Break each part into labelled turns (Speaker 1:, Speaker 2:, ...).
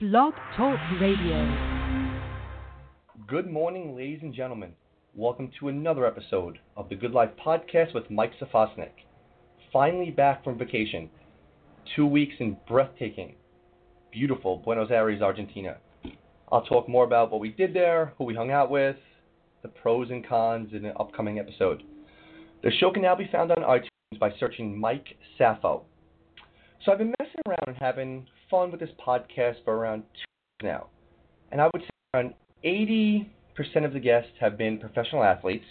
Speaker 1: Blog Talk Radio.
Speaker 2: Good morning, ladies and gentlemen. Welcome to another episode of the Good Life Podcast with Mike Safosnik. Finally back from vacation. Two weeks in breathtaking, beautiful Buenos Aires, Argentina. I'll talk more about what we did there, who we hung out with, the pros and cons in an upcoming episode. The show can now be found on iTunes by searching Mike Safo. So I've been messing around and having fun with this podcast for around two now. And I would say around 80% of the guests have been professional athletes,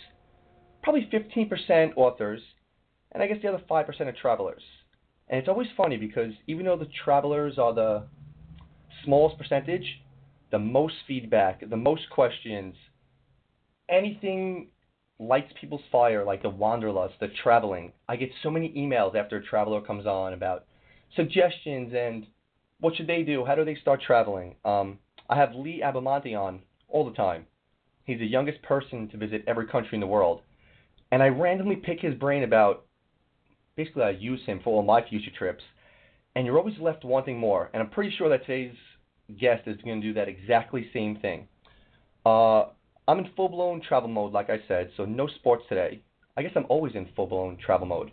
Speaker 2: probably 15% authors, and I guess the other 5% are travelers. And it's always funny because even though the travelers are the smallest percentage, the most feedback, the most questions, anything lights people's fire, like the wanderlust, the traveling. I get so many emails after a traveler comes on about suggestions and what should they do? How do they start traveling? Um, I have Lee Abamonte on all the time. He's the youngest person to visit every country in the world. And I randomly pick his brain about basically I use him for all my future trips. And you're always left wanting more. And I'm pretty sure that today's guest is going to do that exactly same thing. Uh, I'm in full blown travel mode, like I said, so no sports today. I guess I'm always in full blown travel mode.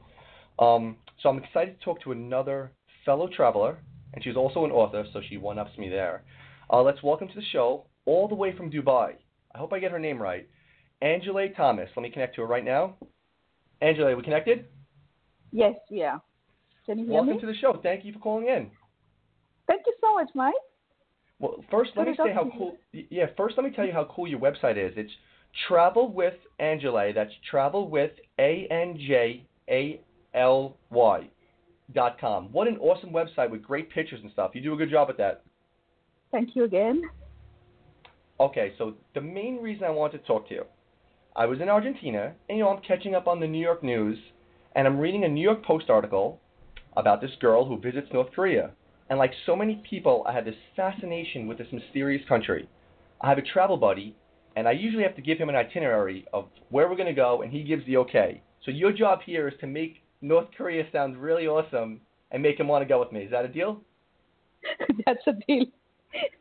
Speaker 2: Um, so I'm excited to talk to another fellow traveler, and she's also an author, so she one ups me there. Uh, let's welcome to the show, all the way from Dubai. I hope I get her name right. Anjaly Thomas. Let me connect to her right now. Anjaly, we connected?
Speaker 3: Yes, yeah. Can you hear
Speaker 2: Welcome
Speaker 3: me?
Speaker 2: to the show. Thank you for calling in.
Speaker 3: Thank you so much, Mike.
Speaker 2: Well, first let
Speaker 3: Good
Speaker 2: me say how cool. Yeah, first let me tell you how cool your website is. It's Travel with Anjaly. That's Travel with A N J A L Y dot com. What an awesome website with great pictures and stuff. You do a good job at that.
Speaker 3: Thank you again.
Speaker 2: Okay, so the main reason I wanted to talk to you, I was in Argentina, and you know I'm catching up on the New York news, and I'm reading a New York Post article about this girl who visits North Korea. And like so many people, I had this fascination with this mysterious country. I have a travel buddy, and I usually have to give him an itinerary of where we're going to go, and he gives the okay. So your job here is to make North Korea sounds really awesome and make him want to go with me. Is that a deal?
Speaker 3: That's a deal.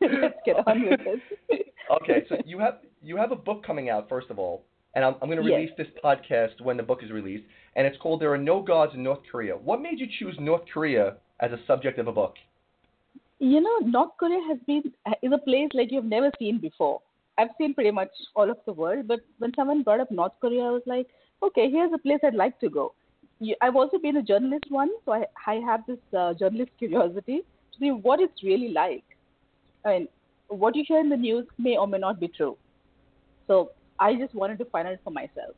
Speaker 3: Let's get on with this.
Speaker 2: Okay, so you have you have a book coming out first of all, and I'm I'm going to
Speaker 3: Yes.
Speaker 2: release this podcast when the book is released, and it's called "There Are No Gods in North Korea." What made you choose North Korea as a subject of a book?
Speaker 3: You know, North Korea has been uh, is a place like you've never seen before. I've seen pretty much all of the world, but when someone brought up North Korea, I was like, okay, here's a place I'd like to go. I've also been a journalist once, so I I have this uh, journalist curiosity to see what it's really like. I mean, what you hear in the news may or may not be true. So I just wanted to find out for myself.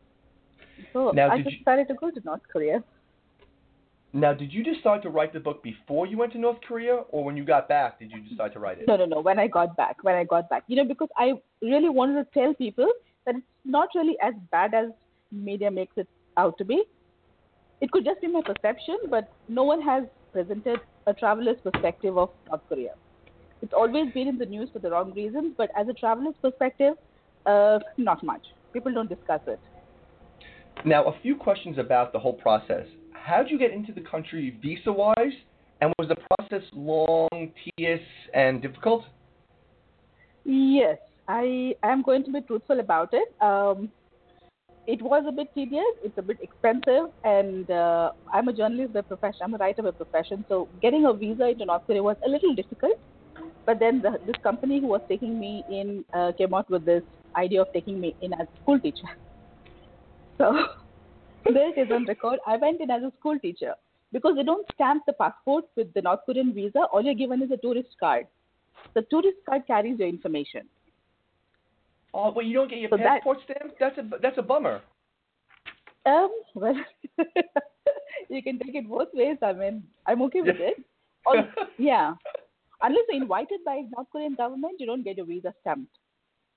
Speaker 3: So
Speaker 2: Now,
Speaker 3: I just
Speaker 2: you-
Speaker 3: decided to go to North Korea.
Speaker 2: Now, did you decide to write the book before you went to North Korea, or when you got back, did you decide to write it?
Speaker 3: No, no, no. When I got back, when I got back, you know, because I really wanted to tell people that it's not really as bad as media makes it out to be. It could just be my perception, but no one has presented a traveler's perspective of North Korea. It's always been in the news for the wrong reasons, but as a traveler's perspective, uh, not much. People don't discuss it.
Speaker 2: Now, a few questions about the whole process. How did you get into the country visa-wise, and was the process long, tedious, and difficult?
Speaker 3: Yes, I am going to be truthful about it. Um, it was a bit tedious, it's a bit expensive, and uh, I'm a journalist by profession, I'm a writer by profession, so getting a visa into North Korea was a little difficult. But then the, this company who was taking me in uh, came out with this idea of taking me in as a school teacher. So there it is on record. I went in as a school teacher because they don't stamp the passport with the North Korean visa. All you're given is a tourist card. The tourist card carries your information.
Speaker 2: Oh, well, you don't get your
Speaker 3: So that-
Speaker 2: passport stamped? That's a that's a bummer.
Speaker 3: Um, well, you can take it both ways. I mean, I'm okay with it. Al- yeah, unless you're invited by North Korean government, you don't get your visa stamped.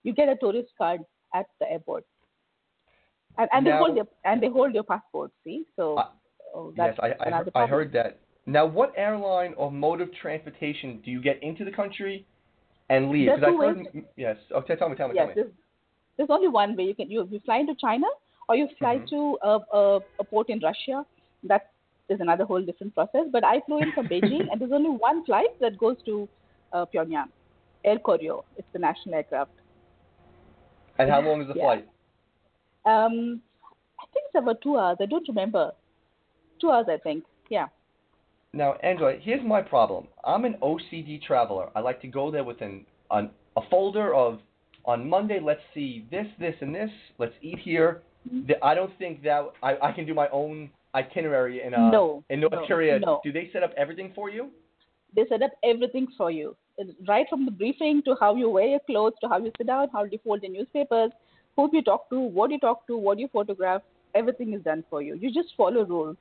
Speaker 3: You get a tourist card at the airport, and, and they hold your and they hold your passport. See, so oh,
Speaker 2: Yes, I I, I heard that. Now, what airline or mode of transportation do you get into the country and leave?
Speaker 3: There two
Speaker 2: I've heard. Yes. Oh, tell me, tell me,
Speaker 3: Yes,
Speaker 2: tell me.
Speaker 3: there's, there's only one way you can you you fly into China or you fly
Speaker 2: Mhm.
Speaker 3: to a, a a port in Russia. That is another whole different process. But I flew in from Beijing, and there's only one flight that goes to uh, Pyongyang. Air Koryo. It's the national aircraft.
Speaker 2: And how long is the
Speaker 3: Yeah.
Speaker 2: flight?
Speaker 3: Um, I think it's about two hours. I don't remember. Two hours, I think. Yeah.
Speaker 2: Now, Anjaly, here's my problem. I'm an OCD traveler. I like to go there with an, an a folder of on Monday. Let's see this, this, and this. Let's eat here.
Speaker 3: Mhm.
Speaker 2: The- I don't think that I, I can do my own itinerary in uh,
Speaker 3: No,
Speaker 2: in North
Speaker 3: no,
Speaker 2: Korea.
Speaker 3: no.
Speaker 2: Do they set up everything for you?
Speaker 3: They set up everything for you, right from the briefing to how you wear your clothes, to how you sit down, how you fold your newspapers, who you talk to, what you talk to, what you photograph. Everything is done for you. You just follow rules.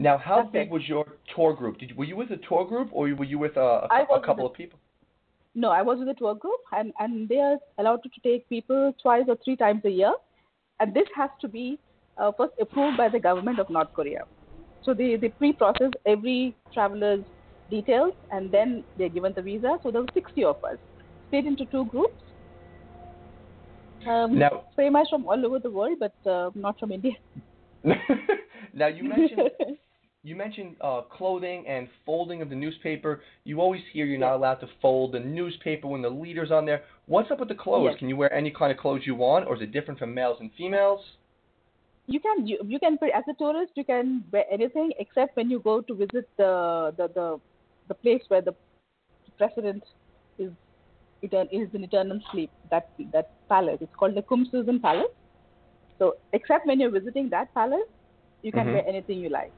Speaker 2: Now, how
Speaker 3: That's
Speaker 2: big
Speaker 3: it.
Speaker 2: was your tour group? Did you, were you with a tour group or were you with a
Speaker 3: was
Speaker 2: couple
Speaker 3: with
Speaker 2: of people?
Speaker 3: No, I was with a tour group, and, and they are allowed to take people twice or three times a year. And this has to be uh, first approved by the government of North Korea. So they, they pre process every traveler's details, and then they're given the visa. So there were 60 of us, split into two groups. Um,
Speaker 2: Now-
Speaker 3: pretty much from all over the world, but uh, not from India.
Speaker 2: now you mentioned you mentioned uh, clothing and folding of the newspaper. You always hear you're not allowed to fold the newspaper when the leader's on there. What's up with the clothes?
Speaker 3: Yes.
Speaker 2: Can you wear any kind of clothes you want, or is it different from males and females?
Speaker 3: you can you, you can as a tourist you can wear anything except when you go to visit the the the, the place where the president is etern- is in eternal sleep that that palace it's called the Kumsusan Palace so except when you're visiting that palace you can
Speaker 2: Mhm.
Speaker 3: wear anything you like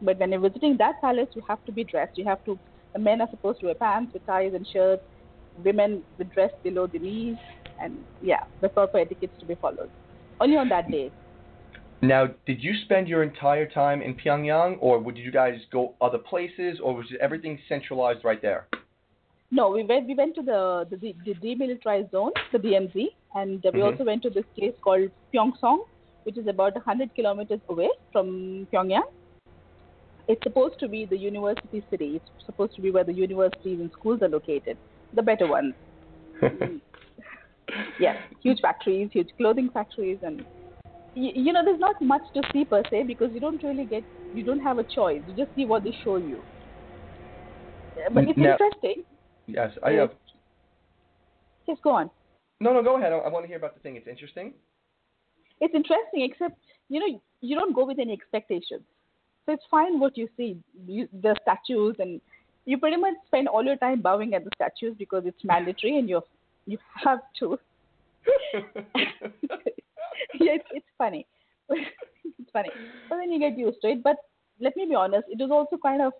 Speaker 3: but when you're visiting that palace you have to be dressed you have to the men are supposed to wear pants with ties and shirts women with dress below the knees and yeah the proper etiquette to be followed only on that day
Speaker 2: Now, did you spend your entire time in Pyongyang, or would you guys go other places, or was everything centralized right there?
Speaker 3: No, we went we went to the the, the demilitarized zone, the DMZ, and we
Speaker 2: Mhm.
Speaker 3: also went to this place called Pyongsong, which is about 100 kilometers away from Pyongyang. It's supposed to be the university city. It's supposed to be where the universities and schools are located, the better ones. Yes, huge factories, huge clothing factories, and you, you know there's not much to see per se because you don't really get you don't have a choice. You just see what they show you. But it's
Speaker 2: Now-
Speaker 3: interesting.
Speaker 2: yes, I have.
Speaker 3: Just go on.
Speaker 2: No, no, go ahead. I, I want to hear about the thing. It's interesting.
Speaker 3: it's interesting except you know you don't go with any expectations so it's fine what you see. You, the statues and you pretty much spend all your time bowing at the statues because it's mandatory and you you have to. Yeah it's, it's funny. It's funny. But then you get used to it. But let me be honest it was also kind of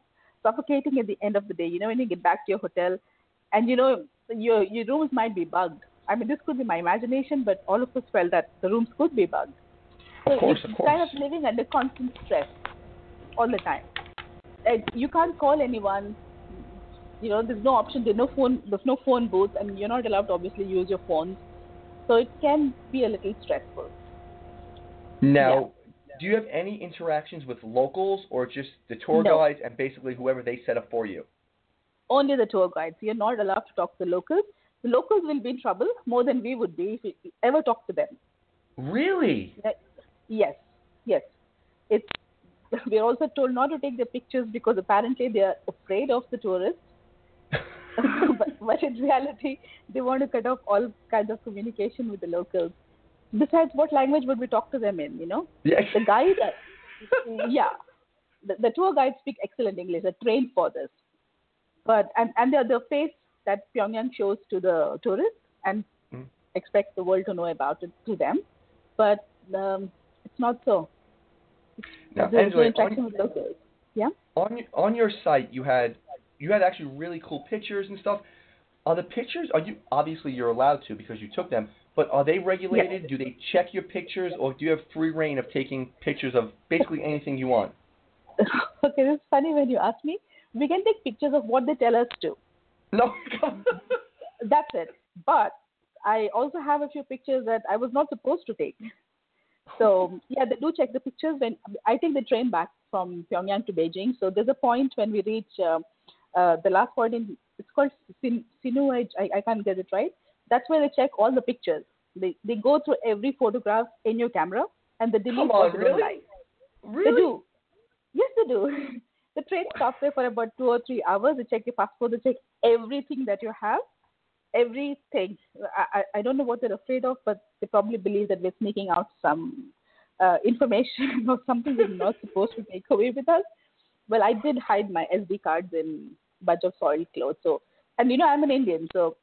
Speaker 3: suffocating at the end of the day. You know when you get back to your hotel and you know your your rooms might be bugged. I mean, this could be my imagination, but all of us felt that the rooms could be bugged. So
Speaker 2: Of course,
Speaker 3: it's
Speaker 2: of
Speaker 3: kind of living under constant stress all the time. And you can't call anyone. You know, there's no option. There's no phone. There's no phone booth, and you're not allowed to obviously use your phones. So it can be a little stressful.
Speaker 2: Now, do you have any interactions with locals, or just the tour
Speaker 3: No.
Speaker 2: guides and basically whoever they set up for you?
Speaker 3: Only the tour guides. You're not allowed to talk to the locals. The locals will be in trouble more than we would be if we ever talk to them.
Speaker 2: Really?
Speaker 3: Yes, yes. It's we're also told not to take the pictures because apparently they are afraid of the tourists. but, but in reality, they want to cut off all kinds of communication with the locals. Besides, what language would we talk to them in? You know,
Speaker 2: Yes.
Speaker 3: the guides, are, yeah, the, the tour guides speak excellent English. They're trained for this. But and and the the face that Pyongyang shows to the tourists and
Speaker 2: Mm.
Speaker 3: expects the world to know about it to them, but um, it's not so.
Speaker 2: Now, Anjaly,
Speaker 3: interaction
Speaker 2: on,
Speaker 3: with locals. Yeah.
Speaker 2: on on your site, you had you had actually really cool pictures and stuff. Are the pictures? Are you obviously you're allowed to because you took them, but are they regulated? Do they check your pictures, or do you have free reign of taking pictures of basically anything you want?
Speaker 3: okay, it's funny when you ask me. We can take pictures of what they tell us to.
Speaker 2: No.
Speaker 3: That's it. But I also have a few pictures that I was not supposed to take. So yeah, they do check the pictures when I take the train back from Pyongyang to Beijing. So there's a point when we reach uh, uh, the last point in it's called Sin, Sinu. I, I can't get it right. That's where they check all the pictures. They they go through every photograph in your camera and they delete
Speaker 2: Come on, really?
Speaker 3: like.
Speaker 2: really?
Speaker 3: They do. Yes, they do. the train stops there for about two or three hours. They check your passport. They check everything that you have, everything. I, I, don't know what they're afraid of, but they probably believe that we're sneaking out some uh, information or something we're not supposed to take away with us. Well, I did hide my SD cards in a bunch of soiled clothes. So, and you know, I'm an Indian, so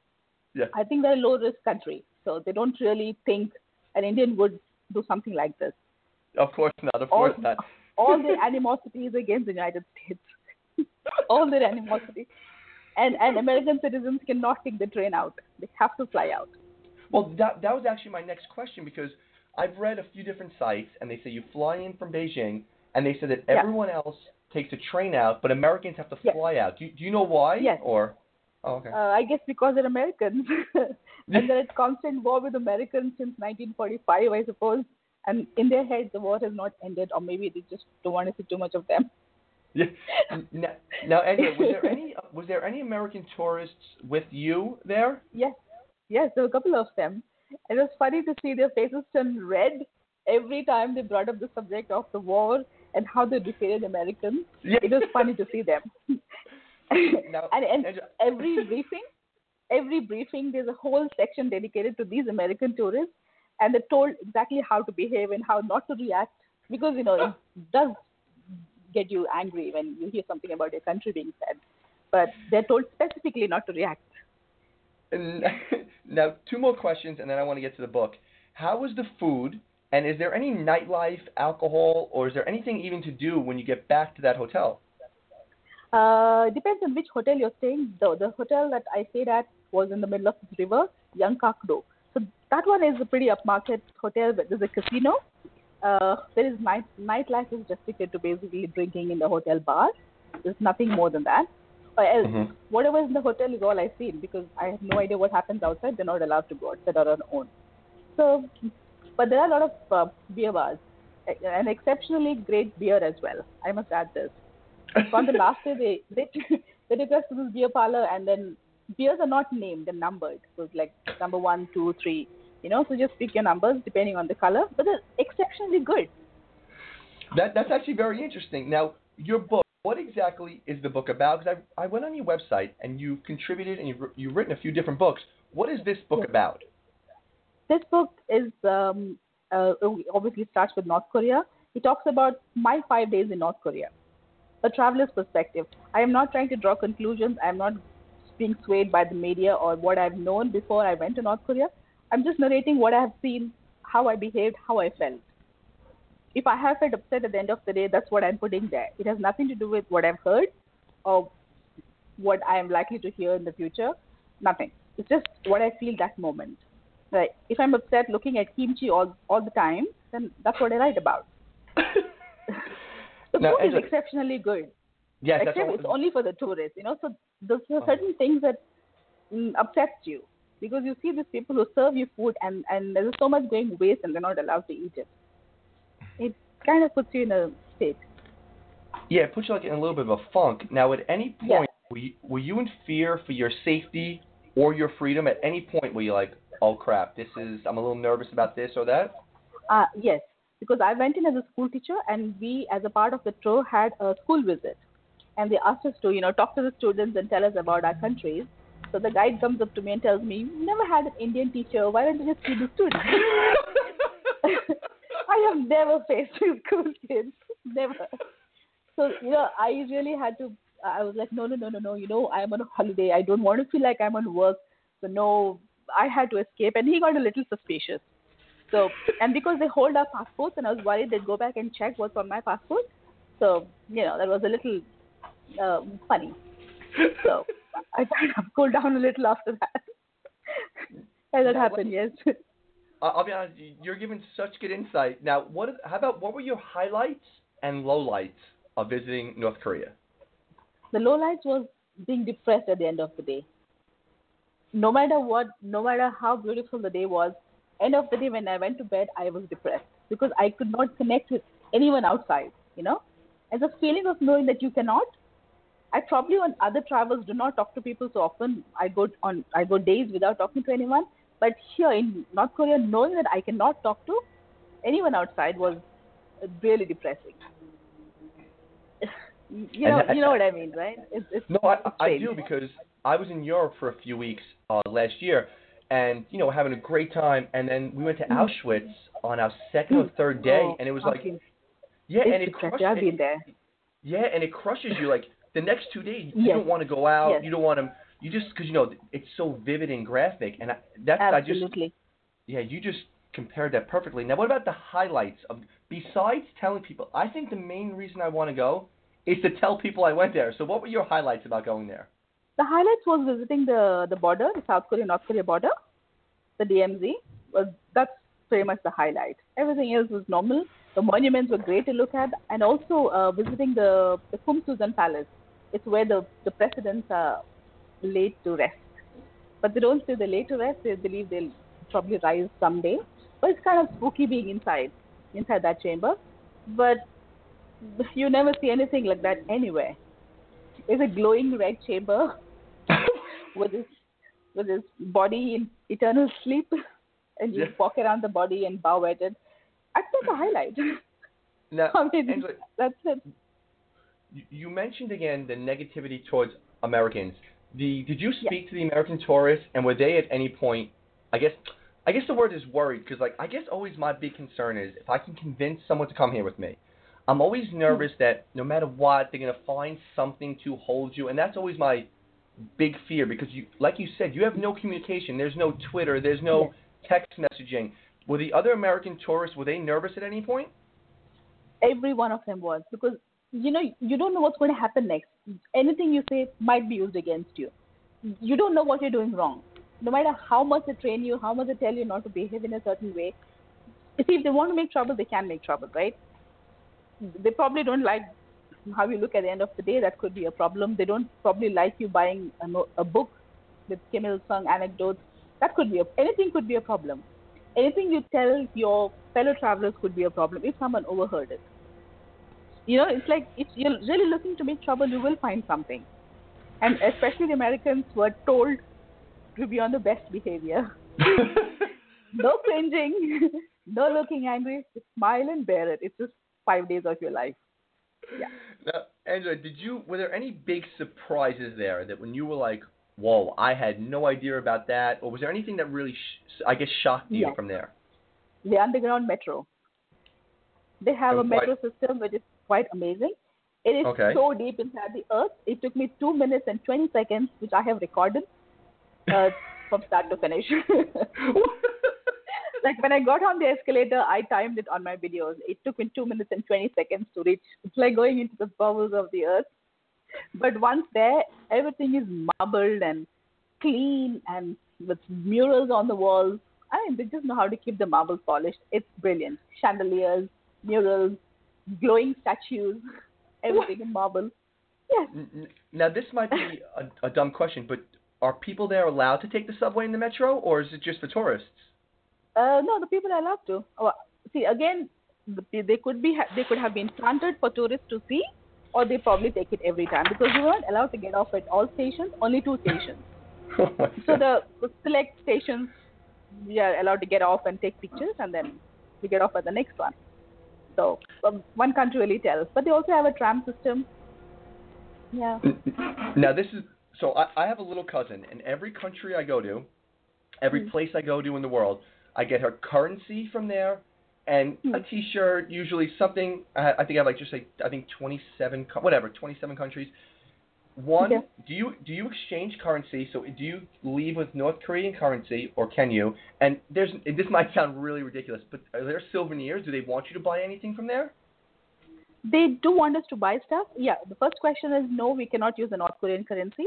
Speaker 2: Yeah.
Speaker 3: I think they're a low risk country. So they don't really think an Indian would do something like this.
Speaker 2: Of course not. Of
Speaker 3: All,
Speaker 2: course not.
Speaker 3: all their animosity is against the United States. all their animosity. And and American citizens cannot take the train out. They have to fly out.
Speaker 2: Well, that that was actually my next question because I've read a few different sites and they say you fly in from Beijing and they said that
Speaker 3: Yeah.
Speaker 2: everyone else takes a train out, but Americans have to
Speaker 3: Yes.
Speaker 2: fly out. Do you, do you know why?
Speaker 3: Yes.
Speaker 2: Or oh, okay.
Speaker 3: Uh, I guess because they're Americans. and they're at constant war with Americans since 1945, I suppose. And in their head, the war has not ended, or maybe they just don't want to see too much of them.
Speaker 2: Yeah. Now, now Edgar, was there any was there any American tourists with you there?
Speaker 3: Yes, yes, there were a couple of them. It was funny to see their faces turn red every time they brought up the subject of the war and how they defeated Americans. It was funny to see them.
Speaker 2: Now,
Speaker 3: and and every briefing, every briefing, there's a whole section dedicated to these American tourists, and they're told exactly how to behave and how not to react because you know it does get you angry when you hear something about your country being said, but they're told specifically not to react.
Speaker 2: Now, two more questions, and then I want to get to the book. How was the food, and is there any nightlife, alcohol, or is there anything even to do when you get back to that hotel?
Speaker 3: Uh, depends on which hotel you're staying. The, the hotel that I stayed at was in the middle of the river, Yanggakdo. So that one is a pretty upmarket hotel. But there's a casino. Uh, there is night nightlife is restricted to basically drinking in the hotel bar. There's nothing more than that. Or else,
Speaker 2: Mhm.
Speaker 3: whatever is in the hotel is all I've seen because I have no idea what happens outside. They're not allowed to go outside on their own. So, but there are a lot of uh, beer bars, A- and exceptionally great beer as well. I must add this. On the last day, they they they took us to this beer parlor, and then beers are not named; they're numbered. So it's like number one, two, three. You know, so just pick your numbers depending on the color, but they're exceptionally good.
Speaker 2: That that's actually very interesting. Now, your book. What exactly is the book about? Because I I went on your website and you've contributed and you've, you've written a few different books. What is this book
Speaker 3: Yes.
Speaker 2: about?
Speaker 3: This book is um, uh, obviously starts with North Korea. It talks about my five days in North Korea, a traveler's perspective. I am not trying to draw conclusions. I am not being swayed by the media or what I've known before I went to North Korea. I'm just narrating what I have seen, how I behaved, how I felt. If I have felt upset at the end of the day, that's what I'm putting there. It has nothing to do with what I've heard or what I am likely to hear in the future. Nothing. It's just what I feel that moment. Right. If I'm upset looking at kimchi all all the time, then that's what I write about. The
Speaker 2: Now,
Speaker 3: food is
Speaker 2: Anjaly-
Speaker 3: exceptionally good.
Speaker 2: yes, that's
Speaker 3: Except
Speaker 2: all,
Speaker 3: it's only for the tourists, you know. So there's
Speaker 2: Uh-huh.
Speaker 3: certain things that mm, upsets you because you see these people who serve you food and and there's so much going waste and they're not allowed to eat it. It kind of puts you in a state.
Speaker 2: Yeah, it puts you like in a little bit of a funk. Now, at any
Speaker 3: Yeah.
Speaker 2: point, were, you, were you in fear for your safety or your freedom? At any point, were you like, "Oh crap, this is I'm a little nervous about this or that"?
Speaker 3: Uh, yes, because I went in as a school teacher, and we, as a part of the tour, had a school visit, and they asked us to, you know, talk to the students and tell us about our countries. So the guide comes up to me and tells me, You've never had an Indian teacher. Why don't you just feed the students?" I have never faced with school kids, never. So you know, I really had to. I was like, no, no, no, no, no. You know, I'm on a holiday. I don't want to feel like I'm on work. So no, I had to escape, and he got a little suspicious. So, and because they hold our passports, and I was worried they'd go back and check what's on my passport. So, you know, that was a little um, funny. So, I kind of cooled down a little after that. and that
Speaker 2: Now,
Speaker 3: happened, yes.
Speaker 2: I- I'll be honest, you- you're giving such good insight. Now, what? How about what were your highlights and lowlights of visiting North Korea?
Speaker 3: the lowlights was being depressed at the end of the day. No matter what, no matter how beautiful the day was, end of the day when I went to bed, I was depressed because I could not connect with anyone outside. You know, and a feeling of knowing that you cannot. I probably on other travels do not talk to people so often. I go on, I go days without talking to anyone. But here in North Korea, knowing that I cannot talk to anyone outside was really depressing. You know, you know what I mean, right? It's, it's,
Speaker 2: no, I, I do because I was in Europe for a few weeks uh, last year, and you know having a great time, and then we went to
Speaker 3: Mm.
Speaker 2: Auschwitz on our second or third day,
Speaker 3: Oh,
Speaker 2: and it was like
Speaker 3: okay.
Speaker 2: yeah,
Speaker 3: It's
Speaker 2: and it crushed
Speaker 3: I've been there.
Speaker 2: yeah, and it crushes you like the next two days. You
Speaker 3: Yes.
Speaker 2: don't want to go out.
Speaker 3: Yes.
Speaker 2: You don't want to. You just because you know it's so vivid and graphic, and I, that's I just
Speaker 3: Absolutely.
Speaker 2: yeah, you just compared that perfectly. Now, what about the highlights of besides telling people? I think the main reason I want to go is to tell people I went there. So, what were your highlights about going there?
Speaker 3: The highlights was visiting the the border, the South Korea North Korea border, the DMZ. Was that's pretty much the highlight. Everything else was normal. The monuments were great to look at, and also uh, visiting the the Kumsusan Palace. It's where the the presidents are laid to rest. But they don't say they're laid to rest. They believe they'll probably rise someday. But it's kind of spooky being inside inside that chamber. But you never see anything like that anywhere. It's a glowing red chamber with his with his body in eternal sleep, and you
Speaker 2: Yeah.
Speaker 3: walk around the body and bow at it. I think a highlight.
Speaker 2: No,
Speaker 3: I mean,
Speaker 2: Anjaly,
Speaker 3: that's it.
Speaker 2: You- mentioned again the negativity towards Americans. The did you speak to the American tourists, and were they at any point? I guess I guess the word is worried because like I guess always my big concern is if I can convince someone to come here with me, I'm always hmm. nervous that no matter what they're gonna find something to hold you, and that's always my big fear because you like you said you have no communication. There's no Twitter. There's no text messaging. Were the other American tourists were they nervous at any point?
Speaker 3: Every one of them was because you know you don't know what's going to happen next. Anything you say might be used against you. You don't know what you're doing wrong. No matter how much they train you, how much they tell you not to behave in a certain way. You see, if they want to make trouble, they can make trouble, right? They probably don't like how you look at the end of the day. That could be a problem. They don't probably like you buying a, a book with Kim Il Sung anecdotes. That could be a, anything could be a problem. Anything you tell your fellow travelers could be a problem if someone overheard it. You know, it's like if you're really looking to make trouble, you will find something. And especially the Americans were told to be on the best behavior. no cringing, no looking angry. Just smile and bear it. It's just five days of your life. Yeah.
Speaker 2: Now, Anjaly, did you were there any big surprises there that when you were like, "Whoa, I had no idea about that," or was there anything that really, sh- I guess, shocked you
Speaker 3: Yes.
Speaker 2: from there?
Speaker 3: The underground metro. They have a metro system which is quite amazing. It is
Speaker 2: Okay.
Speaker 3: so deep inside the earth. It took me two minutes and 20 seconds, which I have recorded uh, from start to finish. like when I got on the escalator, I timed it on my videos. It took me two minutes and 20 seconds to reach. It's like going into the bowels of the earth. But once there, everything is marbled and clean and with murals on the walls. I mean, they just know how to keep the marble polished. It's brilliant. Chandeliers, murals, glowing statues, everything in marble. Yes.
Speaker 2: Now, this might be a, a dumb question, but are people there allowed to take the subway and the metro, or is it just for tourists?
Speaker 3: Uh, no, the people are allowed to. Oh, see, again, they could be they could have been planted for tourists to see, or they probably take it every time because you weren't allowed to get off at all stations, only two stations.
Speaker 2: Oh
Speaker 3: So the, the select stations we are allowed to get off and take pictures, and then we get off at the next one. So um, one can't really tell. But they also have a tram system. Yeah.
Speaker 2: Now this is so I, I have a little cousin, and every country I go to, every
Speaker 3: Mm.
Speaker 2: place I go to in the world, I get her currency from there, and a
Speaker 3: Mm.
Speaker 2: T-shirt, usually something. I, I think I have like just like I think 27, co- whatever, 27 countries. One,
Speaker 3: Okay.
Speaker 2: do you do you exchange currency? So do you leave with North Korean currency, or can you? And there's this might sound really ridiculous, but are there souvenirs? Do they want you to buy anything from there?
Speaker 3: They do want us to buy stuff. Yeah, the first question is no, we cannot use the North Korean currency.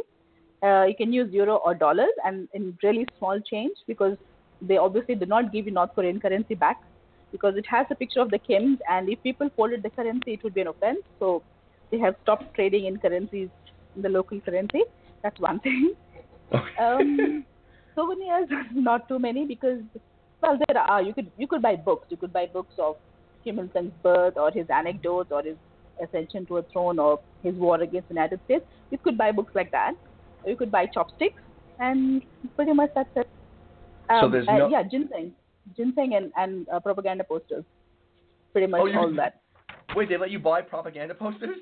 Speaker 3: Uh, you can use euro or dollars and in really small change because they obviously do not give you North Korean currency back because it has a picture of the Kims and if people folded the currency, it would be an offense. So they have stopped trading in currencies, the local currency. That's one thing. Um, souvenirs, not too many because, well, there are. You could you could buy books. You could buy books of Kim Il Sung's birth or his anecdotes or his ascension to a throne or his war against the United States. You could buy books like that. You could buy chopsticks, and pretty much that's it.
Speaker 2: So
Speaker 3: Um,
Speaker 2: there's
Speaker 3: uh,
Speaker 2: no-
Speaker 3: yeah, ginseng, ginseng, and and uh, propaganda posters. Pretty much
Speaker 2: Oh, you-
Speaker 3: all that.
Speaker 2: Wait, they let you buy propaganda posters?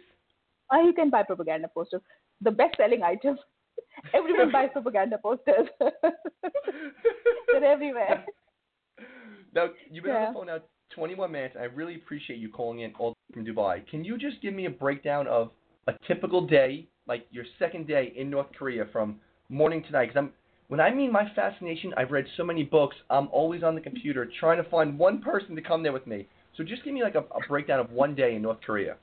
Speaker 3: Or you can buy propaganda posters. The best-selling item. Everyone buys propaganda posters. They're everywhere.
Speaker 2: Now, you've been on the phone now 21 minutes. I really appreciate you calling in all from Dubai. Can you just give me a breakdown of a typical day, like your second day in North Korea from morning to night? Because I'm, when I mean my fascination, I've read so many books. I'm always on the computer trying to find one person to come there with me. So just give me like a, a breakdown of one day in North Korea.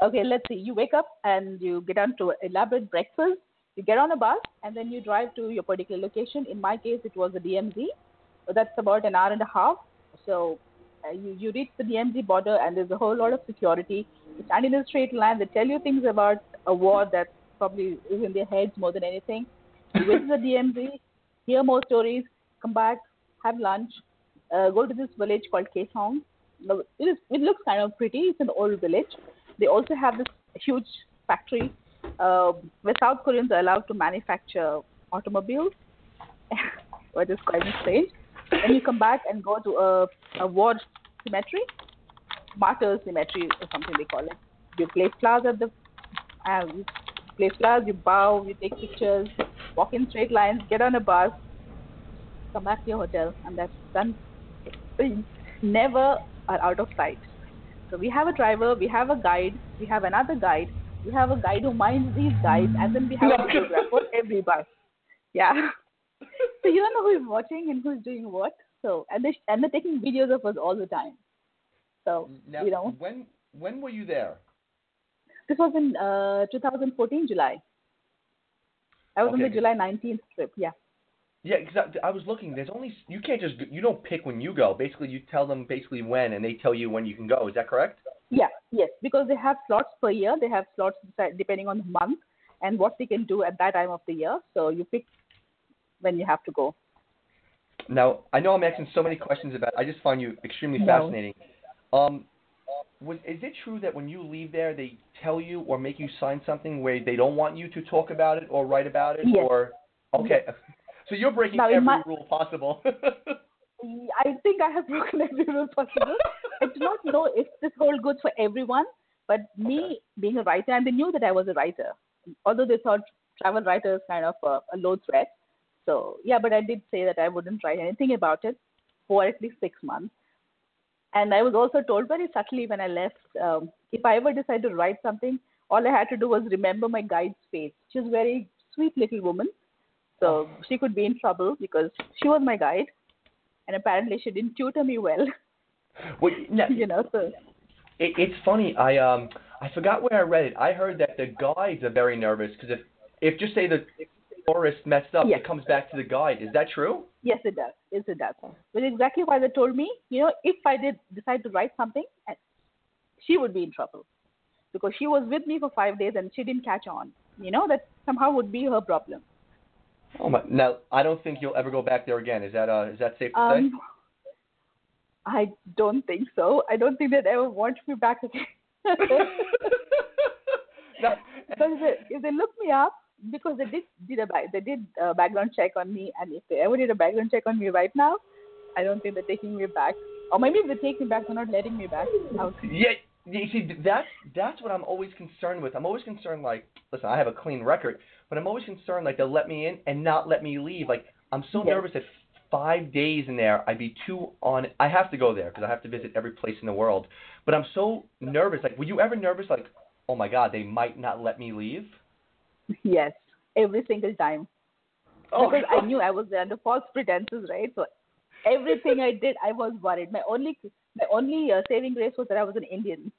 Speaker 3: Okay, let's see. You wake up and you get on to elaborate breakfast. You get on a bus and then you drive to your particular location. In my case, it was the DMZ. So that's about an hour and a half. So uh, you, you reach the DMZ border and there's a whole lot of security. You stand in a straight line. They tell you things about a war that probably is in their heads more than anything. You visit the DMZ, hear more stories, come back, have lunch, uh, go to this village called Kaesong. It, is, it looks kind of pretty. It's an old village. They also have this huge factory uh, where South Koreans are allowed to manufacture automobiles, which is quite strange. Then you come back and go to a, a war cemetery, martyrs cemetery or something they call it. You place flowers at the, uh, you place flowers, you bow, you take pictures, walk in straight lines, get on a bus, come back to your hotel, and that's done. You never are out of sight. So we have a driver, we have a guide, we have another guide, we have a guide who minds these guides, and then we have a photographer for every bus. Yeah. So you don't know who is watching and who is doing what. So and they and they're taking videos of us all the time. So
Speaker 2: Now,
Speaker 3: you know,
Speaker 2: when when were you there?
Speaker 3: this was in uh, 2014 July. I was on the July 19th trip. Yeah.
Speaker 2: Yeah, because I, I was looking. There's only you can't just you don't pick when you go. Basically, you tell them basically when, and they tell you when you can go. Is that correct?
Speaker 3: Yeah, yes, because they have slots per year. They have slots depending on the month and what they can do at that time of the year. So you pick when you have to go.
Speaker 2: Now, I know I'm asking so many questions about. I just find you extremely
Speaker 3: No.
Speaker 2: fascinating. Um, was, is it true that when you leave there, they tell you or make you sign something where they don't want you to talk about it or write about it?
Speaker 3: Yes.
Speaker 2: Or okay, so you're breaking
Speaker 3: Now,
Speaker 2: every
Speaker 3: my-
Speaker 2: rule possible.
Speaker 3: I think I have broken every rule possible. I do not know if this holds good for everyone, but me being a writer, and they knew that I was a writer, although they thought travel writer is kind of a, a low threat. So yeah, but I did say that I wouldn't write anything about it for at least six months. And I was also told very subtly when I left, um, if I ever decide to write something, all I had to do was remember my guide's face. She was a very sweet little woman, so she could be in trouble because she was my guide, and apparently she didn't tutor me well.
Speaker 2: well,
Speaker 3: you know, so
Speaker 2: It, it's funny. I um I forgot where I read it. I heard that the guides are very nervous because if if just say the tourist messed up,
Speaker 3: Yes.
Speaker 2: it comes back to the guide. Is that true?
Speaker 3: yes, it does. Yes, it does. Which is exactly why they told me, you know, if I did decide to write something, uh, she would be in trouble because she was with me for five days and she didn't catch on. You know, that somehow would be her problem.
Speaker 2: Oh my! Now I don't think you'll ever go back there again. Is that uh is that safe to
Speaker 3: Um, I don't think so. I don't think they'd ever want me back again.
Speaker 2: no.
Speaker 3: because if they, if they look me up, because they did did a they did a background check on me, and if they ever did a background check on me right now, I don't think they're taking me back. Or maybe if they take me back, they're not letting me back out.
Speaker 2: Yeah, you see, that's that's what I'm always concerned with. I'm always concerned, like, listen, I have a clean record, but I'm always concerned, like, they'll let me in and not let me leave. Like, I'm so
Speaker 3: Yes.
Speaker 2: nervous that five days in there, I'd be too on. I have to go there because I have to visit every place in the world. But I'm so nervous. Like, were you ever nervous? Like, oh my God, they might not let me leave.
Speaker 3: Yes, every single time.
Speaker 2: Oh,
Speaker 3: because I knew I was there under false pretenses, right? So everything I did, I was worried. My only my only uh, saving grace was that I was an Indian,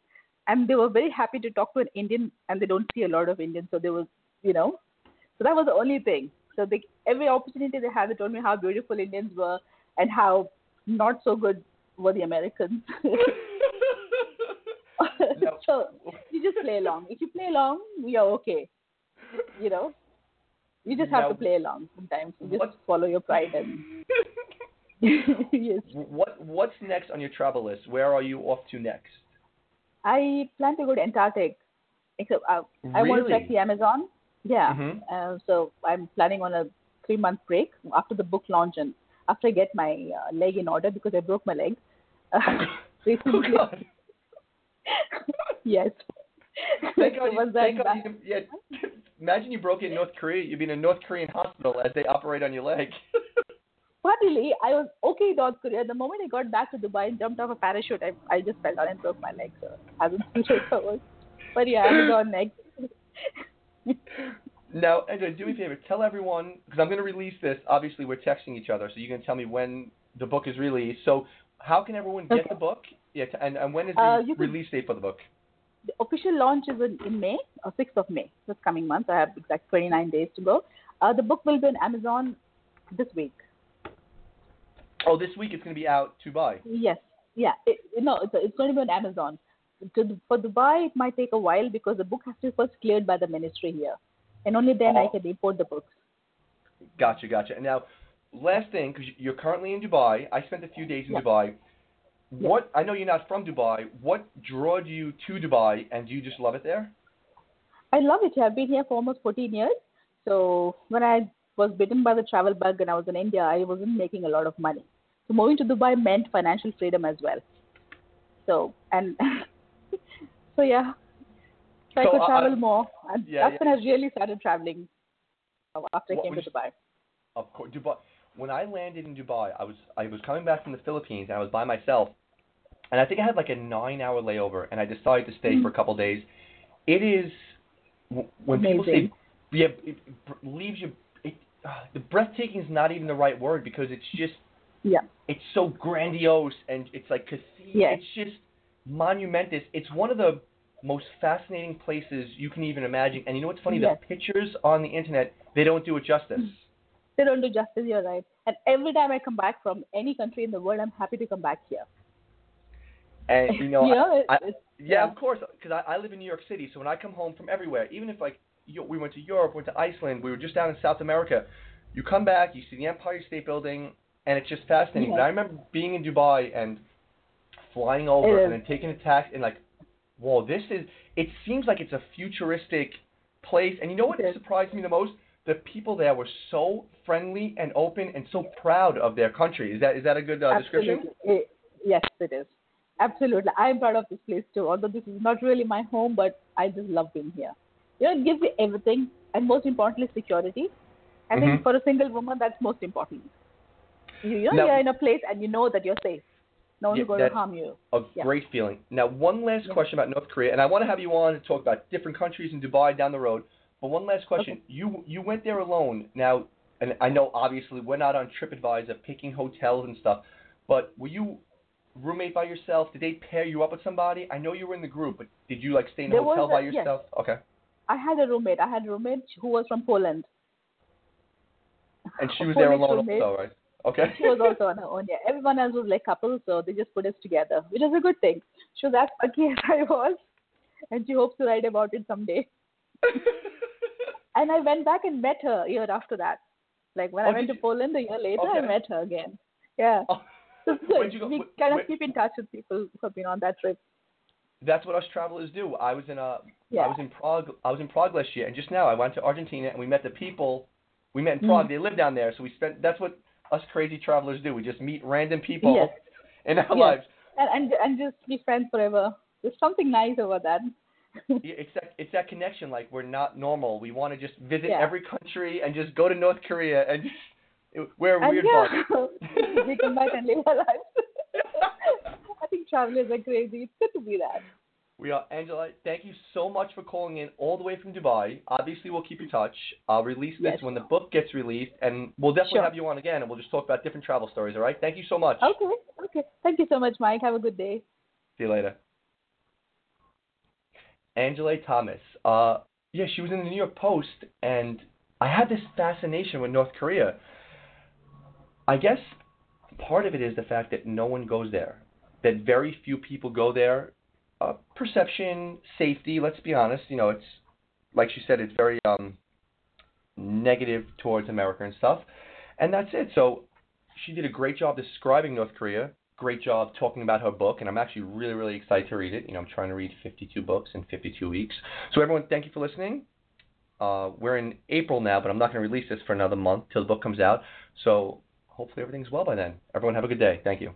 Speaker 3: and they were very happy to talk to an Indian, and they don't see a lot of Indians, so they was, you know, so that was the only thing. So they every opportunity they had, they told me how beautiful Indians were and how not so good were the Americans. So you just play along. If you play along, you're okay. You know, you just have
Speaker 2: Now-
Speaker 3: to play along sometimes. You just
Speaker 2: What-
Speaker 3: follow your pride and yes.
Speaker 2: what What's next on your travel list? Where are you off to next?
Speaker 3: I plan to go to Antarctic. Except uh, I want to
Speaker 2: Really?
Speaker 3: check the Amazon. Yeah.
Speaker 2: Mhm.
Speaker 3: Uh, so I'm planning on a three month break after the book launch and after I get my uh, leg in order because I broke my leg uh,
Speaker 2: Oh
Speaker 3: recently. Yes.
Speaker 2: Thank God, you, thank God you, yeah. Imagine you broke it in North Korea. You'd be in a North Korean hospital as they operate on your leg.
Speaker 3: Funnily, I was okay in North Korea. The moment I got back to Dubai and jumped off a parachute, I, I just fell down and broke my leg. So I haven't recovered. But yeah, Amazon next.
Speaker 2: now, Anjaly, do me a favor. Tell everyone because I'm going to release this. Obviously, we're texting each other, so you can tell me when the book is released. So, how can everyone get
Speaker 3: Okay.
Speaker 2: the book? Yeah, and and when is the
Speaker 3: Uh,
Speaker 2: release date for the book?
Speaker 3: The official launch is in, in May, or 6th of May, this coming month. I have exact 29 days to go. Uh, the book will be on Amazon this week.
Speaker 2: Oh, this week it's going to be out to buy.
Speaker 3: Yes. Yeah. It, no, it's, it's going to be on Amazon. To, for Dubai, it might take a while because the book has to be first cleared by the ministry here. And only then I
Speaker 2: Oh.
Speaker 3: can import the books.
Speaker 2: Gotcha, gotcha. And now, last thing, because you're currently in Dubai. I spent a few days in
Speaker 3: Yeah.
Speaker 2: Dubai.
Speaker 3: Yeah.
Speaker 2: What I know you're not from Dubai. What drew you to Dubai, and do you just love it there?
Speaker 3: I love it. I've been here for almost 14 years. So when I was bitten by the travel bug and I was in India, I wasn't making a lot of money. So moving to Dubai meant financial freedom as well. So and so yeah, so I
Speaker 2: So,
Speaker 3: could
Speaker 2: uh,
Speaker 3: travel
Speaker 2: uh,
Speaker 3: more, and
Speaker 2: yeah,
Speaker 3: that's when I really started traveling after I came to Dubai.
Speaker 2: Of course, Dubai. When I landed in Dubai, I was I was coming back from the Philippines and I was by myself, and I think I had like a nine-hour layover, and I decided to stay
Speaker 3: Mhm.
Speaker 2: for a couple days. It is when people say yeah, it, it leaves you. It, uh, the breathtaking is not even the right word because it's just
Speaker 3: Yeah.
Speaker 2: it's so grandiose and it's like cathedral.
Speaker 3: Yes.
Speaker 2: It's just monumentous. It's one of the most fascinating places you can even imagine. And you know what's funny?
Speaker 3: Yes.
Speaker 2: The pictures on the internet they don't do it justice.
Speaker 3: They don't do justice. You're right. And every time I come back from any country in the world, I'm happy to come back here.
Speaker 2: And you know,
Speaker 3: know,
Speaker 2: I,
Speaker 3: it's,
Speaker 2: yeah,
Speaker 3: yeah.
Speaker 2: of course, because I, I live in New York City. So when I come home from everywhere, even if like you, we went to Europe, went to Iceland, we were just down in South America, you come back, you see the Empire State Building, and it's just fascinating.
Speaker 3: Yeah.
Speaker 2: I remember being in Dubai and flying over and then taking a taxi and like, whoa, this is. It seems like it's a futuristic place. And you know what surprised me the most? The people there were so friendly and open and so proud of their country. Is that is that a good uh, description?
Speaker 3: It- yes, it is. Absolutely. I'm proud of this place too. Although this is not really my home, but I just love being here. You know, it gives you everything, and most importantly, security. I
Speaker 2: Mhm.
Speaker 3: think for a single woman, that's most important. You, you know,
Speaker 2: Now-
Speaker 3: you're in a place and you know that you're safe. No one's
Speaker 2: Yeah,
Speaker 3: going to harm you.
Speaker 2: A
Speaker 3: Yeah.
Speaker 2: great feeling. Now, one last
Speaker 3: Yeah.
Speaker 2: question about North Korea, and I want to have you on to talk about different countries in Dubai down the road. But one last question:
Speaker 3: Okay.
Speaker 2: you you went there alone. Now, and I know obviously we're not on TripAdvisor picking hotels and stuff, but were you roommate by yourself? Did they pair you up with somebody? I know you were in the group, but did you like stay in a
Speaker 3: There
Speaker 2: hotel
Speaker 3: a-
Speaker 2: by
Speaker 3: yes.
Speaker 2: yourself? Okay.
Speaker 3: I had a roommate. I had a roommate who was from Poland.
Speaker 2: And she was there alone
Speaker 3: roommate.
Speaker 2: also, right? Okay.
Speaker 3: She was also on her own. Yeah, everyone else was like couples, so they just put us together, which is a good thing. She was as lucky as I was, and she hopes to write about it someday. And I went back and met her a year after that. Like when
Speaker 2: Oh,
Speaker 3: I went to
Speaker 2: you?
Speaker 3: Poland a year later, I met her again. Yeah.
Speaker 2: Oh,
Speaker 3: So it's
Speaker 2: where'd you go?
Speaker 3: We kind
Speaker 2: where-
Speaker 3: of keep in touch with people who have been on that trip.
Speaker 2: That's what us travelers do. I was in a
Speaker 3: Yeah.
Speaker 2: I was in Prague. I was in Prague last year, and just now I went to Argentina and we met the people. We met in
Speaker 3: Mm.
Speaker 2: Prague. They live down there, so we spent. That's what us crazy travelers do. We just meet random people
Speaker 3: Yes.
Speaker 2: in our
Speaker 3: Yes.
Speaker 2: lives.
Speaker 3: And, and and just be friends forever. There's something nice about that.
Speaker 2: Yeah, It's that it's that connection. Like we're not normal. We want to just visit
Speaker 3: Yeah.
Speaker 2: every country and just go to North Korea and just we're a
Speaker 3: and
Speaker 2: weird
Speaker 3: yeah,
Speaker 2: bunch.
Speaker 3: we come back and live our lives. I think travelers are crazy. It's good to be that.
Speaker 2: We are Anjaly. Thank you so much for calling in all the way from Dubai. Obviously, we'll keep in touch. I'll release this
Speaker 3: Yes.
Speaker 2: when the book gets released, and we'll definitely
Speaker 3: Sure.
Speaker 2: have you on again, and we'll just talk about different travel stories. All right? Thank you so much.
Speaker 3: Okay. Okay. Thank you so much, Mike. Have a good day.
Speaker 2: See you later. Anjaly Thomas. Uh, yeah, she was in the New York Post, and I had this fascination with North Korea. I guess part of it is the fact that no one goes there, that very few people go there. Uh, perception, safety. Let's be honest. You know, it's like she said, it's very um, negative towards America and stuff, and that's it. So she did a great job describing North Korea great job talking about her book, and I'm actually really, really excited to read it. You know, I'm trying to read 52 books in 52 weeks. So everyone, thank you for listening. Uh, we're in April now, but I'm not going to release this for another month till the book comes out. So hopefully everything's well by then. Everyone have a good day. Thank you.